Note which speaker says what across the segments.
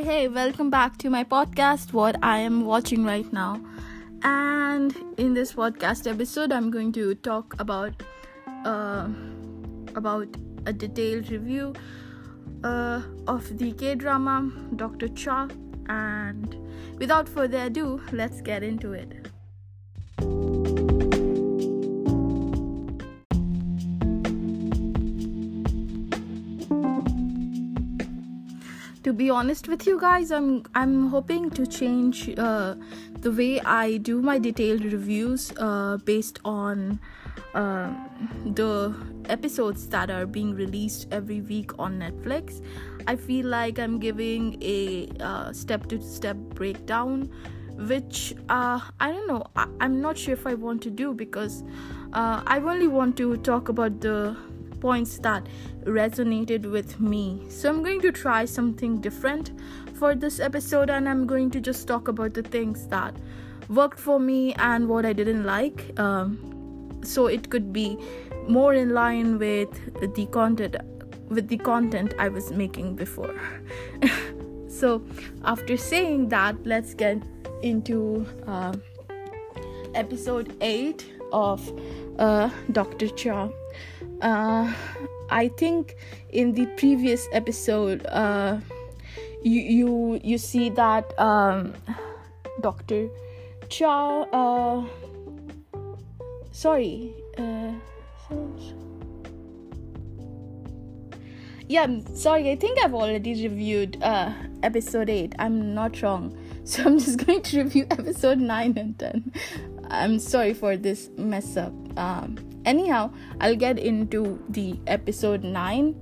Speaker 1: Hey, hey, welcome back to my podcast, What I Am Watching Right Now. And in this podcast episode, I'm going to talk about uh, about a detailed review uh, of the K drama Dr. Cha. And without further ado, let's get into it. To be honest with you guys i'm i'm hoping to change uh, the way i do my detailed reviews uh, based on uh, the episodes that are being released every week on netflix. I feel like i'm giving a step to step breakdown which uh, i don't know. I- am not sure if i want to do because uh, i only want to talk about the points that resonated with me. So I'm going to try something different for this episode and I'm going to just talk about the things that worked for me and what I didn't like. Um, so it could be more in line with the content with the content I was making before. so after saying that, let's get into uh, episode 8 of uh, Dr. Cha uh, I think in the previous episode, uh, you you you see that um, Doctor Cha. Uh, sorry. Uh, yeah, sorry. I think I've already reviewed uh, episode eight. I'm not wrong, so I'm just going to review episode nine and ten. I'm sorry for this mess up. Um, anyhow i'll get into the episode 9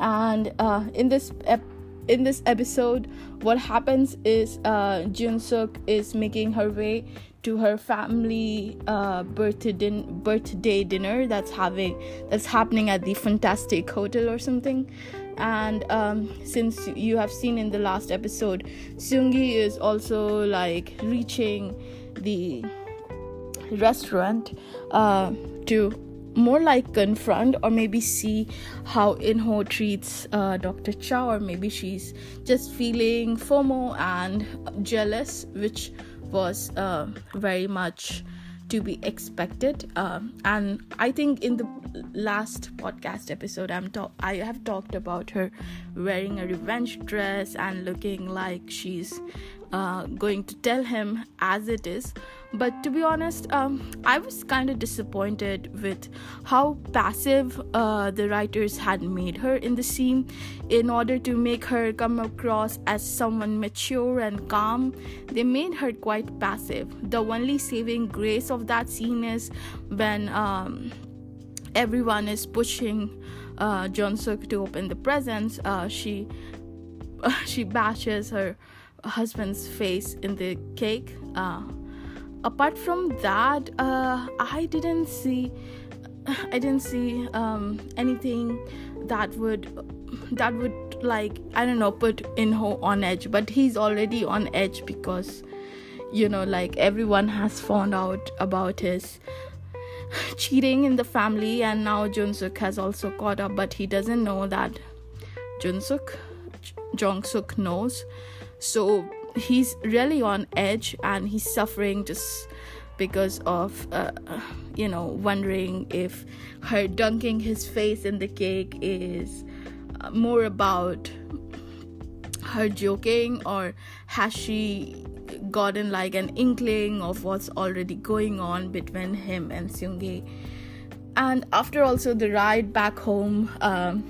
Speaker 1: and uh, in this ep- in this episode what happens is uh, jun suk is making her way to her family uh, birthday, din- birthday dinner that's having that's happening at the fantastic hotel or something. And um, since you have seen in the last episode Seunggi is also like reaching the restaurant uh, to more like confront or maybe see how Inho treats uh, Dr. Cha, or maybe she's just feeling FOMO and jealous, which was uh, very much to be expected. Um, and I think in the last podcast episode, I'm ta- I have talked about her wearing a revenge dress and looking like she's uh, going to tell him as it is. But to be honest, um, I was kind of disappointed with how passive uh, the writers had made her in the scene in order to make her come across as someone mature and calm. They made her quite passive. The only saving grace of that scene is when um, everyone is pushing uh, Jun Suk to open the presents. Uh, she she bashes her husband's face in the cake. Uh, apart from that, uh, I didn't see I didn't see um, anything that would that would like I don't know put Inho on edge, but he's already on edge because you know like everyone has found out about his cheating in the family. And now Junsuk has also caught up. But he doesn't know that Junsuk Jongsuk knows. So he's really on edge and he's suffering just because of uh, you know wondering if her dunking his face in the cake is uh, more about her joking or has she gotten like an inkling of what's already going on between him and Seunggi. And after also the ride back home um,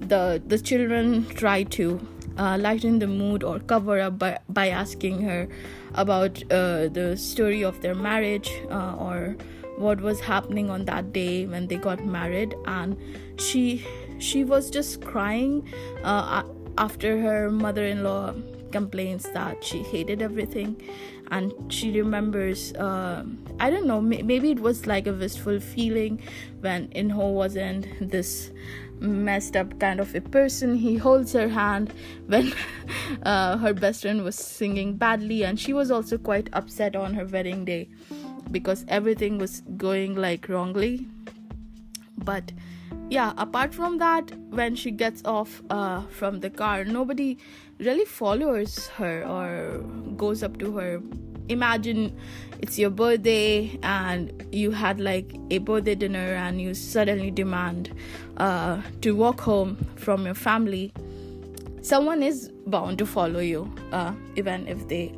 Speaker 1: the the children try to uh, lighten the mood or cover up by, by asking her about uh, the story of their marriage uh, or what was happening on that day when they got married. And she she was just crying uh, after her mother-in-law complains that she hated everything. And she remembers uh, i don't know maybe it was like a wistful feeling when inho wasn't this messed up kind of a person. He holds her hand when uh, her best friend was singing badly, and she was also quite upset on her wedding day because everything was going like wrongly. but yeah apart from that when she gets off uh, from the car nobody really follows her or goes up to her. Imagine it's your birthday and you had like a birthday dinner and you suddenly demand uh, to walk home from your family. Someone is bound to follow you uh, even if they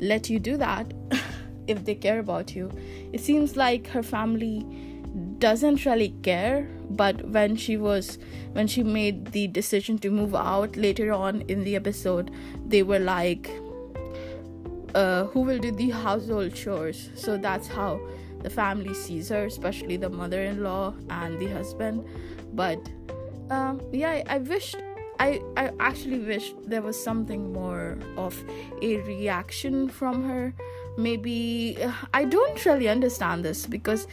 Speaker 1: let you do that if they care about you. It seems like her family doesn't really care but when she was when she made the decision to move out later on in the episode they were like uh, who will do the household chores? So that's how the family sees her especially the mother-in-law and the husband. But um, yeah i wished I, I actually wish there was something more of a reaction from her. Maybe i don't really understand this because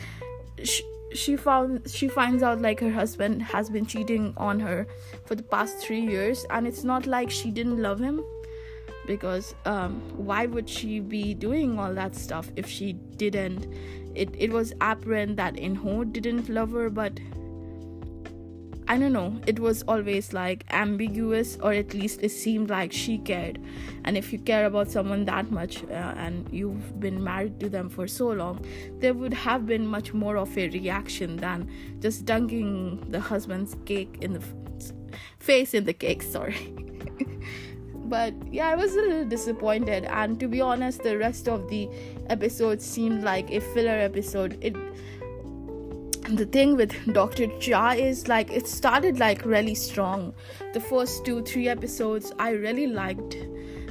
Speaker 1: she, she found she finds out like her husband has been cheating on her for the past three years and it's not like she didn't love him because um, why would she be doing all that stuff if she didn't? It, it was apparent that In-ho didn't love her but I don't know, it was always like ambiguous, or at least it seemed like she cared. And if you care about someone that much uh, and you've been married to them for so long, there would have been much more of a reaction than just dunking the husband's cake in the f- face in the cake, sorry. but yeah, I was a little disappointed, and to be honest, the rest of the episode seemed like a filler episode. It the thing with Dr. Cha is like it started like really strong. The first two, three episodes I really liked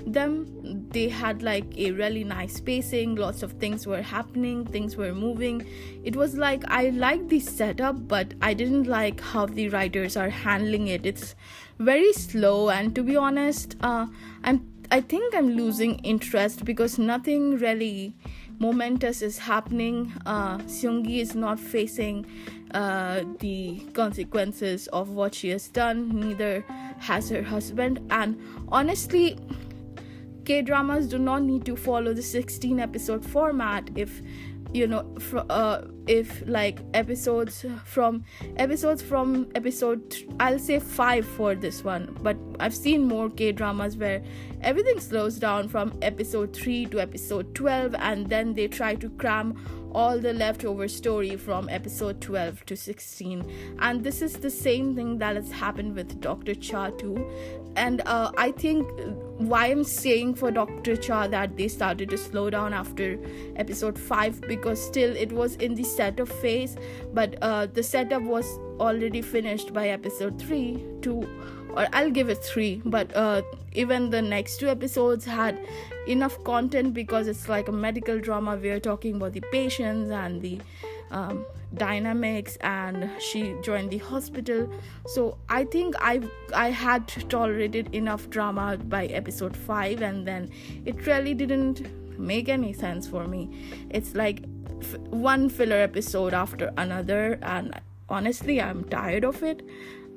Speaker 1: them. They had like a really nice pacing, lots of things were happening, things were moving. It was like I liked the setup, but I didn't like how the writers are handling it. It's very slow, and to be honest, uh, I'm I think I'm losing interest because nothing really momentous is happening. Uh, Seunggi is not facing uh, the consequences of what she has done. Neither has her husband. And honestly, K dramas do not need to follow the 16 episode format if you know fr- uh, if like episodes from episodes from episode th- i'll say 5 for this one but i've seen more k dramas where everything slows down from episode 3 to episode 12 and then they try to cram all the leftover story from episode 12 to 16 and this is the same thing that has happened with dr cha too. And uh, i think why i'm saying for dr cha that they started to slow down after episode 5 because still it was in the setup phase but uh, the setup was already finished by episode 3 2 or I'll give it three. But uh, even the next two episodes had enough content because it's like a medical drama. We're talking about the patients and the um, dynamics, and she joined the hospital. So I think I I had tolerated enough drama by episode five, and then it really didn't make any sense for me. It's like f- one filler episode after another, and honestly, I'm tired of it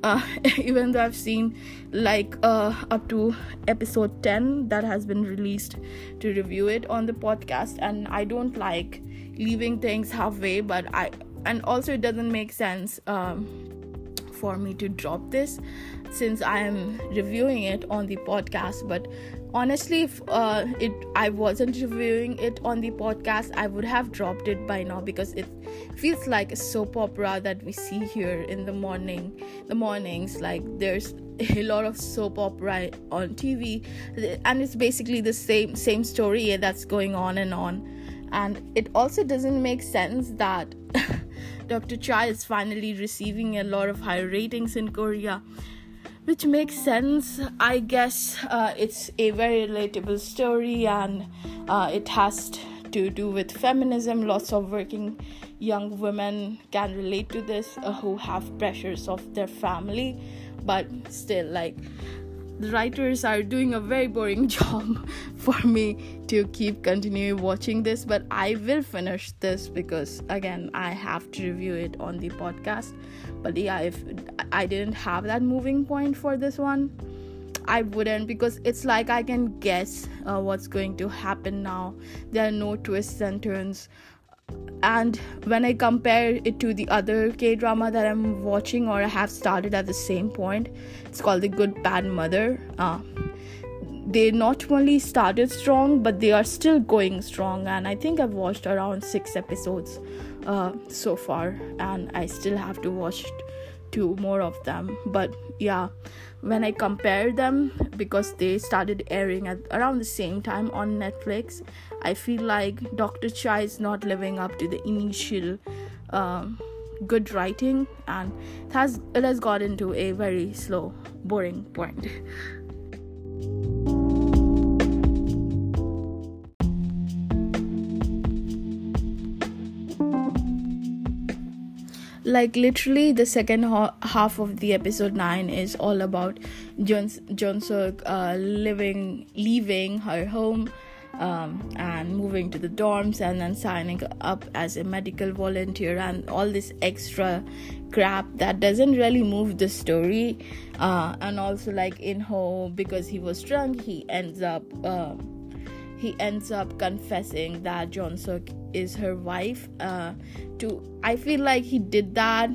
Speaker 1: uh, even though I've seen like uh, up to episode 10 that has been released to review it on the podcast, and I don't like leaving things halfway, but I and also it doesn't make sense um, for me to drop this since I am reviewing it on the podcast. But honestly if uh, it i wasn't reviewing it on the podcast i would have dropped it by now because it feels like a soap opera that we see here in the morning the mornings. Like there's a lot of soap opera on tv and it's basically the same same story that's going on and on. And it also doesn't make sense that dr cha is finally receiving a lot of high ratings in korea which makes sense. I guess uh, it's a very relatable story and uh, it has to do with feminism. Lots of working young women can relate to this uh, who have pressures of their family, but still, like, the writers are doing a very boring job for me to keep continuing watching this but i will finish this because again i have to review it on the podcast. But yeah if i didn't have that moving point for this one i wouldn't because it's like i can guess uh, what's going to happen now. There are no twists and turns and when I compare it to the other K drama that I'm watching or I have started at the same point, it's called The Good Bad Mother. Uh, they not only started strong, but they are still going strong. And I think I've watched around six episodes uh, so far, and I still have to watch two more of them. But yeah, when I compare them, because they started airing at around the same time on Netflix, I feel like Dr. Cha is not living up to the initial um, good writing, and it has it has gotten to a very slow, boring point. like literally the second ha- half of the episode 9 is all about Jun Suk uh, living leaving her home um, and moving to the dorms and then signing up as a medical volunteer and all this extra crap that doesn't really move the story uh, and also like in Ho because he was drunk he ends up uh, he ends up confessing that John Suk is her wife uh, to I feel like he did that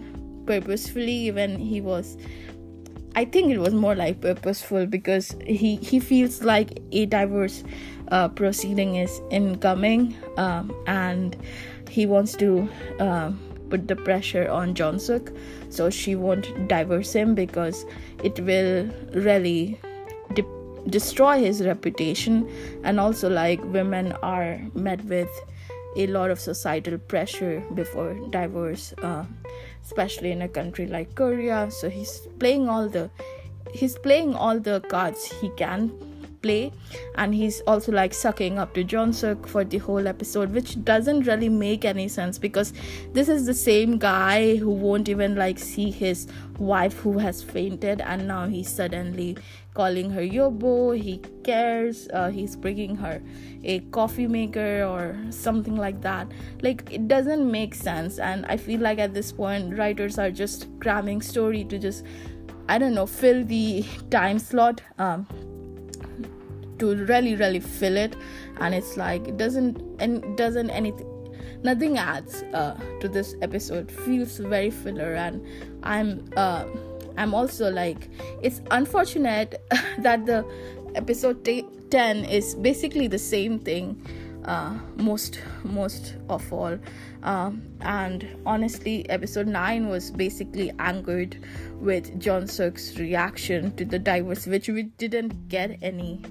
Speaker 1: purposefully when he was I think it was more like purposeful because he he feels like a divorce uh, proceeding is incoming um, and he wants to um, put the pressure on John Suk so she won't divorce him because it will really de- destroy his reputation. And also like women are met with a lot of societal pressure before divorce uh, especially in a country like korea. So he's playing all the he's playing all the cards he can play. And he's also like sucking up to John Suk for the whole episode which doesn't really make any sense because this is the same guy who won't even like see his wife who has fainted and now he's suddenly calling her yobo. He cares. Uh, he's bringing her a coffee maker or something like that. Like it doesn't make sense. And i feel like at this point writers are just cramming story to just i don't know fill the time slot. Um, to really really fill it. And it's like it doesn't and doesn't anything nothing adds uh, to this episode. Feels very filler. And i'm uh, i'm also like it's unfortunate that the episode t- 10 is basically the same thing uh, most most of all. Um, and honestly episode 9 was basically anchored with John Suk's reaction to the divorce which we didn't get any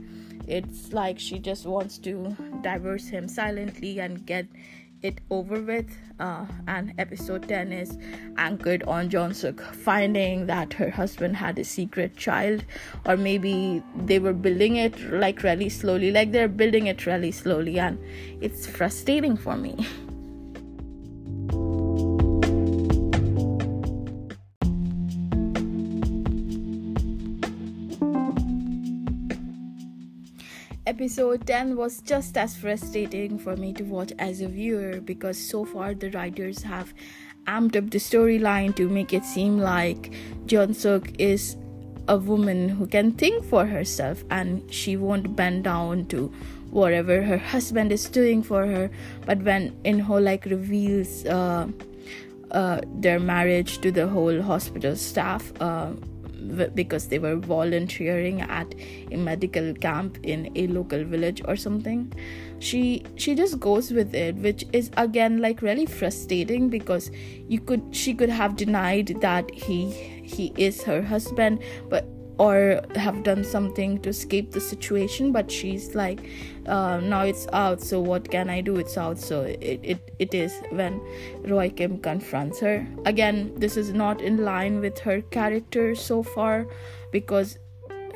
Speaker 1: it's like she just wants to divorce him silently and get it over with. Uh, and episode 10 is anchored on John Suk finding that her husband had a secret child, or maybe they were building it like really slowly, like they're building it really slowly, and it's frustrating for me. episode 10 was just as frustrating for me to watch as a viewer because so far the writers have amped up the storyline to make it seem like John Suk is a woman who can think for herself and she won't bend down to whatever her husband is doing for her. But when Inho like reveals uh, uh, their marriage to the whole hospital staff, uh, because they were volunteering at a medical camp in a local village or something. She she just goes with it which is again like really frustrating because you could she could have denied that he he is her husband but or have done something to escape the situation but she's like uh, now it's out so what can i do it's out so it, it, it is when roy kim confronts her again this is not in line with her character so far because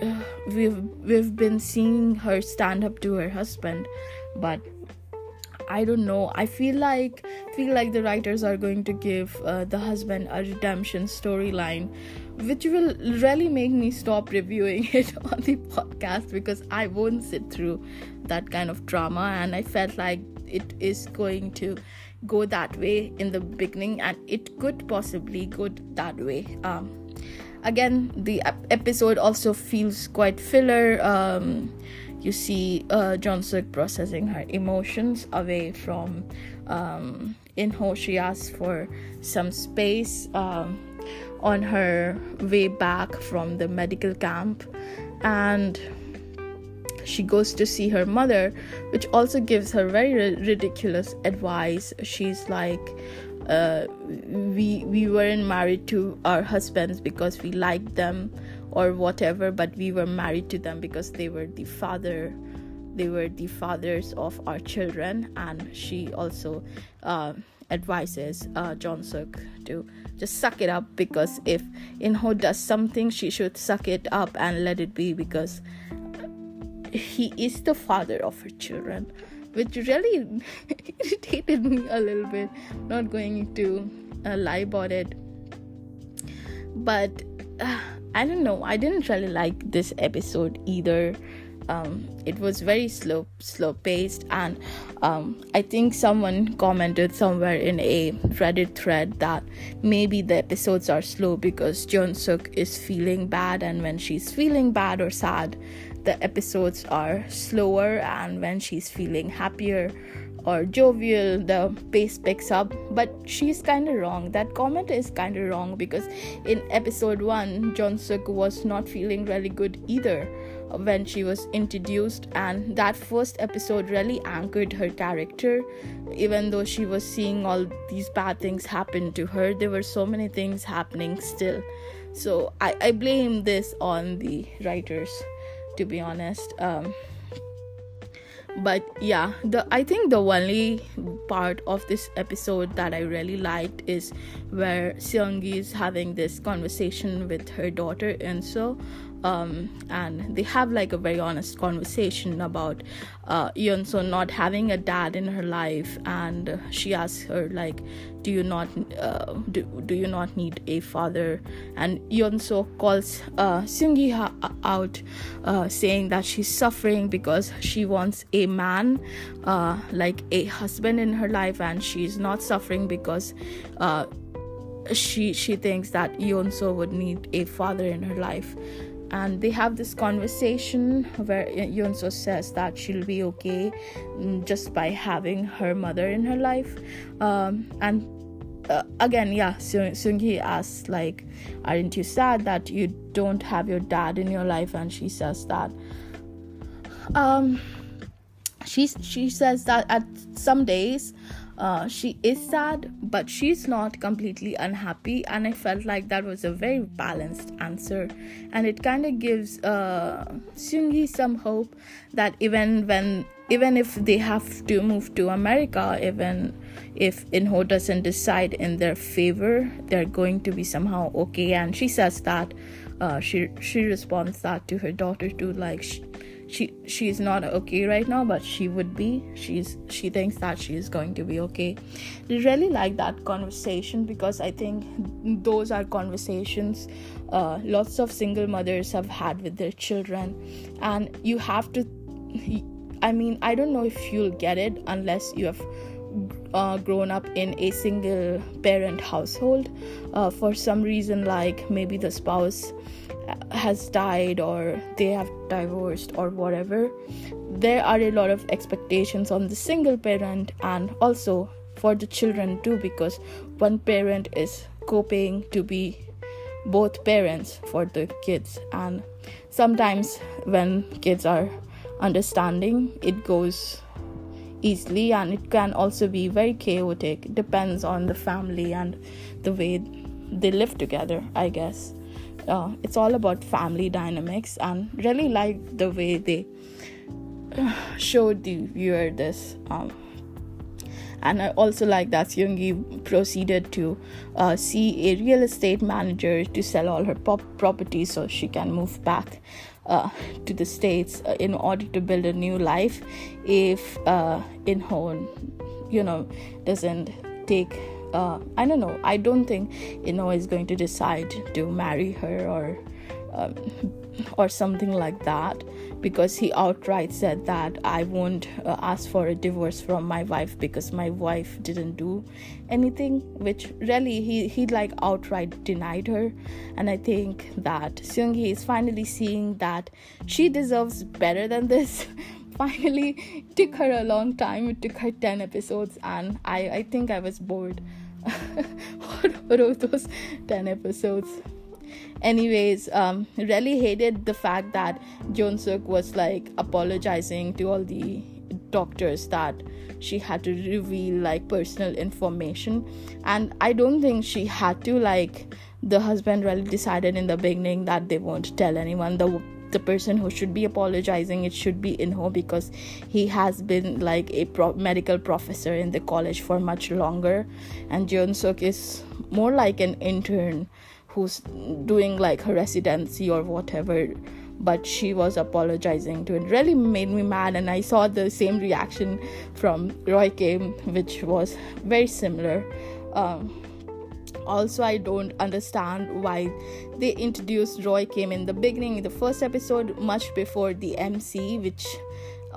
Speaker 1: uh, we've we've been seeing her stand up to her husband but I don't know. I feel like feel like the writers are going to give uh, the husband a redemption storyline, which will really make me stop reviewing it on the podcast because I won't sit through that kind of drama, and I felt like it is going to go that way in the beginning, and it could possibly go that way. Um, again the episode also feels quite filler um, you see uh, Jeon-seok processing her emotions away from um, In-ho. She asks for some space um, on her way back from the medical camp, and she goes to see her mother, which also gives her very ridiculous advice. She's like, uh, "We we weren't married to our husbands because we liked them." or whatever but we were married to them because they were the father they were the fathers of our children and she also uh, advises uh, Jeon-seok to just suck it up because if In-ho does something she should suck it up and let it be because he is the father of her children which really irritated me a little bit not going to uh, lie about it but uh, I don't know. I didn't really like this episode either. Um, it was very slow, slow paced, and um, I think someone commented somewhere in a Reddit thread that maybe the episodes are slow because Jeon-seok is feeling bad, and when she's feeling bad or sad, the episodes are slower, and when she's feeling happier or jovial, the pace picks up. But she's kind of wrong. That comment is kind of wrong because in episode one, Jeon-seok was not feeling really good either when she was introduced, and that first episode really anchored her character. Even though she was seeing all these bad things happen to her, there were so many things happening still. So I, I blame this on the writers, to be honest. Um, but yeah the i think the only part of this episode that i really liked is where seunggi is having this conversation with her daughter and so um, and they have like a very honest conversation about uh, not having a dad in her life, and she asks her like, "Do you not uh, do, do you not need a father?" And Yeonso calls uh, out, uh, saying that she's suffering because she wants a man, uh, like a husband in her life, and she's not suffering because uh, she she thinks that Yeonso would need a father in her life and they have this conversation where Yeonso says that she'll be okay mm, just by having her mother in her life. Um, and uh, again yeah Seunggi asks like aren't you sad that you don't have your dad in your life? And she says that um she she says that at some days uh, she is sad, but she's not completely unhappy, and I felt like that was a very balanced answer, and it kind of gives uh, some hope that even when even if they have to move to America, even if In-ho doesn't decide in their favor, they're going to be somehow okay. And she says that uh, she she responds that to her daughter too, like. She, she she's not okay right now but she would be. She's she thinks that she is going to be okay. I really like that conversation because i think those are conversations uh, lots of single mothers have had with their children. And you have to i mean i don't know if you'll get it unless you have uh, grown up in a single parent household uh, for some reason like maybe the spouse has died or they have divorced or whatever there are a lot of expectations on the single parent and also for the children too because one parent is coping to be both parents for the kids. And sometimes when kids are understanding it goes easily and it can also be very chaotic. Depends on the family and the way they live together i guess. Uh, it's all about family dynamics and really like the way they uh, showed the viewer this um, and I also like that Seunggi proceeded to uh, see a real estate manager to sell all her pop- property so she can move back uh, to the states uh, in order to build a new life if uh, In-ho, you know, doesn't take uh, I don't know. I don't think Inho is going to decide to marry her or um, or something like that because he outright said that I won't uh, ask for a divorce from my wife because my wife didn't do anything which really he he like outright denied her. And I think that Seunggi is finally seeing that she deserves better than this. Finally took her a long time. It took her 10 episodes and I I think I was bored. What are those 10 episodes anyways um really hated the fact that Suk was like apologizing to all the doctors that she had to reveal like personal information. And i don't think she had to like the husband really decided in the beginning that they won't tell anyone. The the person who should be apologizing it should be Inho because he has been like a pro- medical professor in the college for much longer. And Jeon Suk is more like an intern who's doing like her residency or whatever but she was apologizing to it. Really made me mad and i saw the same reaction from roy kim which was very similar. Um, also i don't understand why they introduced roy kim in the beginning in the first episode much before the mc which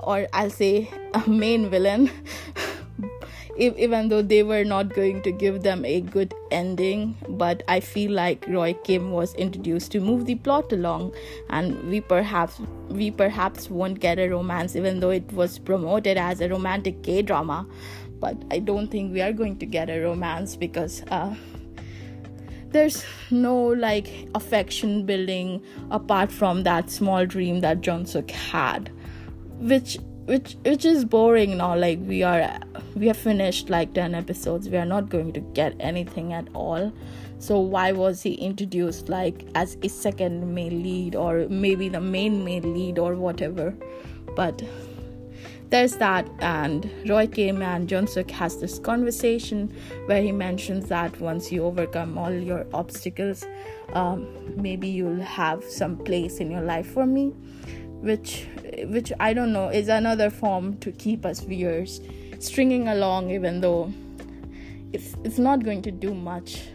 Speaker 1: or i'll say a main villain if, even though they were not going to give them a good ending but i feel like roy kim was introduced to move the plot along and we perhaps we perhaps won't get a romance even though it was promoted as a romantic k drama but i don't think we are going to get a romance because uh, there's no like affection building apart from that small dream that Jeon Suk had which which which is boring now like we are we have finished like 10 episodes. We are not going to get anything at all. So why was he introduced like as a second male lead or maybe the main male lead or whatever? But there's that and roy kim and Jeon Suk has this conversation where he mentions that once you overcome all your obstacles um, maybe you'll have some place in your life for me which which I don't know is another form to keep us viewers stringing along even though it's it's not going to do much.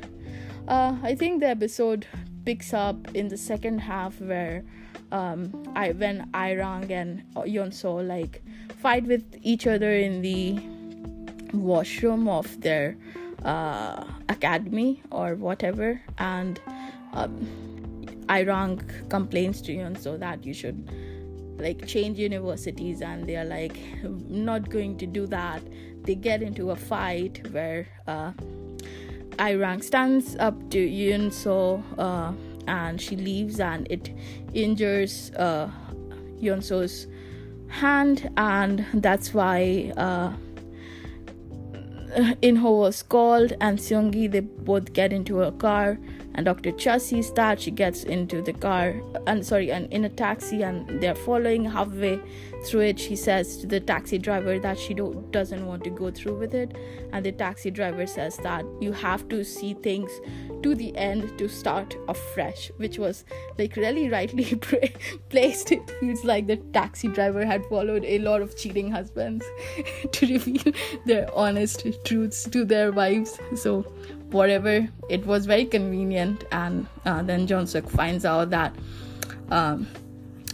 Speaker 1: Uh, I think the episode picks up in the second half where um, I when Arirang and Yeonso like fight with each other in the washroom of their uh, academy or whatever, and um, Arirang complains to Yeonso that you should like change universities and they are like not going to do that. They get into a fight where uh, Arirang stands up to Yoon So uh, and she leaves and it injures uh, Yoon So's hand and that's why uh, Uh, Inho was called and Seunggi they both get into a car and Dr. Cha sees that she gets into the car and sorry and in a taxi and they're following halfway through it she says to the taxi driver that she do- doesn't want to go through with it. And the taxi driver says that you have to see things to the end to start afresh which was like really rightly placed. It feels like the taxi driver had followed a lot of cheating husbands to reveal their honest truths to their wives. So whatever it was very convenient. And uh, then John Suk finds out that um,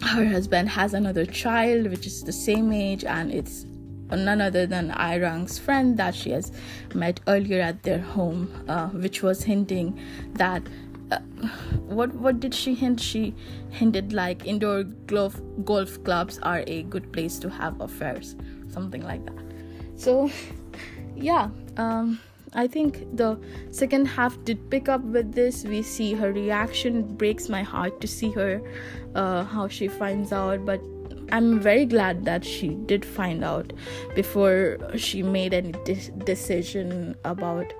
Speaker 1: her husband has another child which is the same age and it's none other than Arirang's friend that she has met earlier at their home, uh, which was hinting that uh, what what did she hint? She hinted like indoor golf golf clubs are a good place to have affairs, something like that. So, yeah. Um, I think the second half did pick up with this. We see her reaction. It breaks my heart to see her, uh, how she finds out. But I'm very glad that she did find out before she made any de- decision about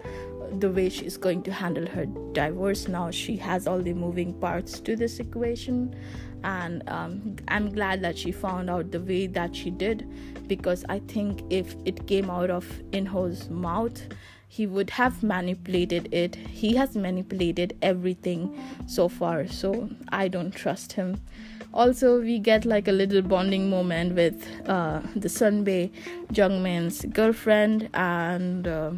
Speaker 1: the way she's going to handle her divorce. Now she has all the moving parts to this equation, and um, I'm glad that she found out the way that she did because I think if it came out of Inho's mouth, he would have manipulated it. He has manipulated everything so far, so I don't trust him. Also, we get like a little bonding moment with uh, the Sunbae Jungmin's girlfriend and uh,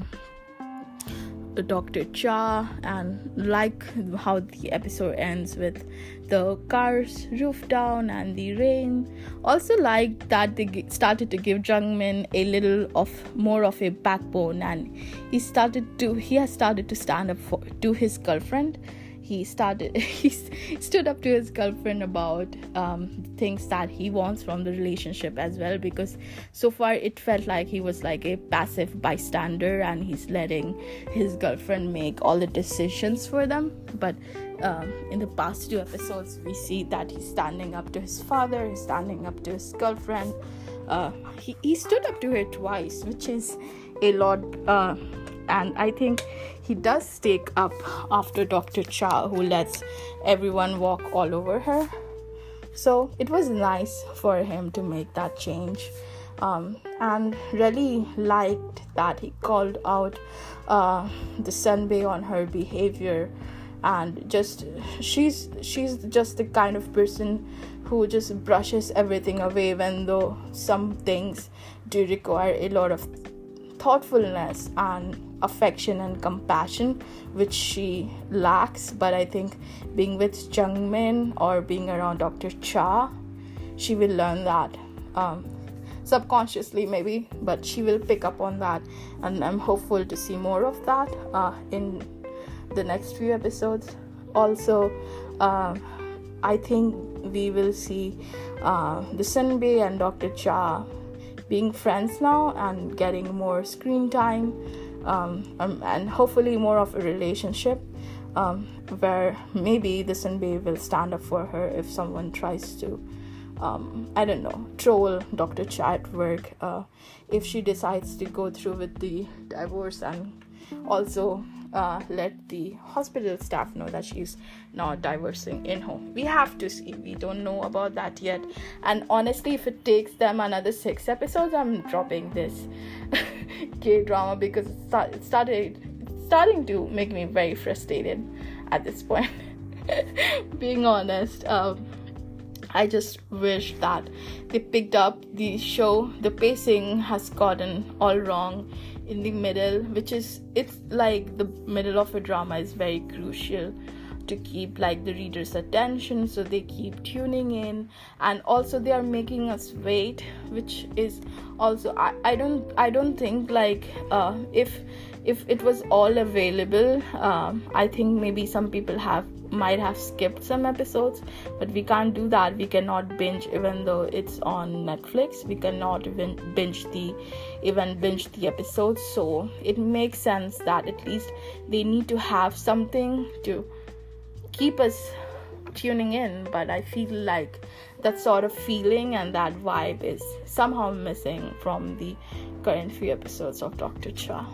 Speaker 1: Dr. Cha and like how the episode ends with the car's roof down and the rain. Also like that they started to give Jungmin a little of more of a backbone and he started to he has started to stand up for to his girlfriend he started he stood up to his girlfriend about um, things that he wants from the relationship as well because so far it felt like he was like a passive bystander and he's letting his girlfriend make all the decisions for them. But um, in the past two episodes we see that he's standing up to his father he's standing up to his girlfriend. Uh, he, he stood up to her twice which is a lot uh, and i think he does take up after Dr. Cha, who lets everyone walk all over her. So it was nice for him to make that change. Um, and really liked that he called out uh, the Sunbae on her behavior and just she's she's just the kind of person who just brushes everything away even though some things do require a lot of thoughtfulness and affection and compassion which she lacks. But i think being with jungmin or being around dr cha she will learn that um, subconsciously maybe but she will pick up on that. And i'm hopeful to see more of that uh, in the next few episodes. Also uh, i think we will see uh, the sunbae and dr cha being friends now and getting more screen time um, um, and hopefully more of a relationship um, where maybe the Sunbae will stand up for her if someone tries to, um, I don't know, troll Dr. Cha at work uh, if she decides to go through with the divorce and also uh, let the hospital staff know that she's not divorcing in home. We have to see. We don't know about that yet. And honestly, if it takes them another six episodes, I'm dropping this K drama because it started starting to make me very frustrated at this point. Being honest. Um, I just wish that they picked up the show. The pacing has gotten all wrong in the middle which is it's like the middle of a drama is very crucial to keep like the reader's attention so they keep tuning in. And also they are making us wait which is also i, I don't i don't think like uh, if if it was all available um, i think maybe some people have might have skipped some episodes but we can't do that. We cannot binge even though it's on netflix. We cannot even binge the even binge the episodes. So it makes sense that at least they need to have something to keep us tuning in. But i feel like that sort of feeling and that vibe is somehow missing from the current few episodes of dr cha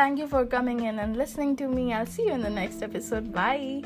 Speaker 1: Thank you for coming in and listening to me. I'll see you in the next episode. Bye.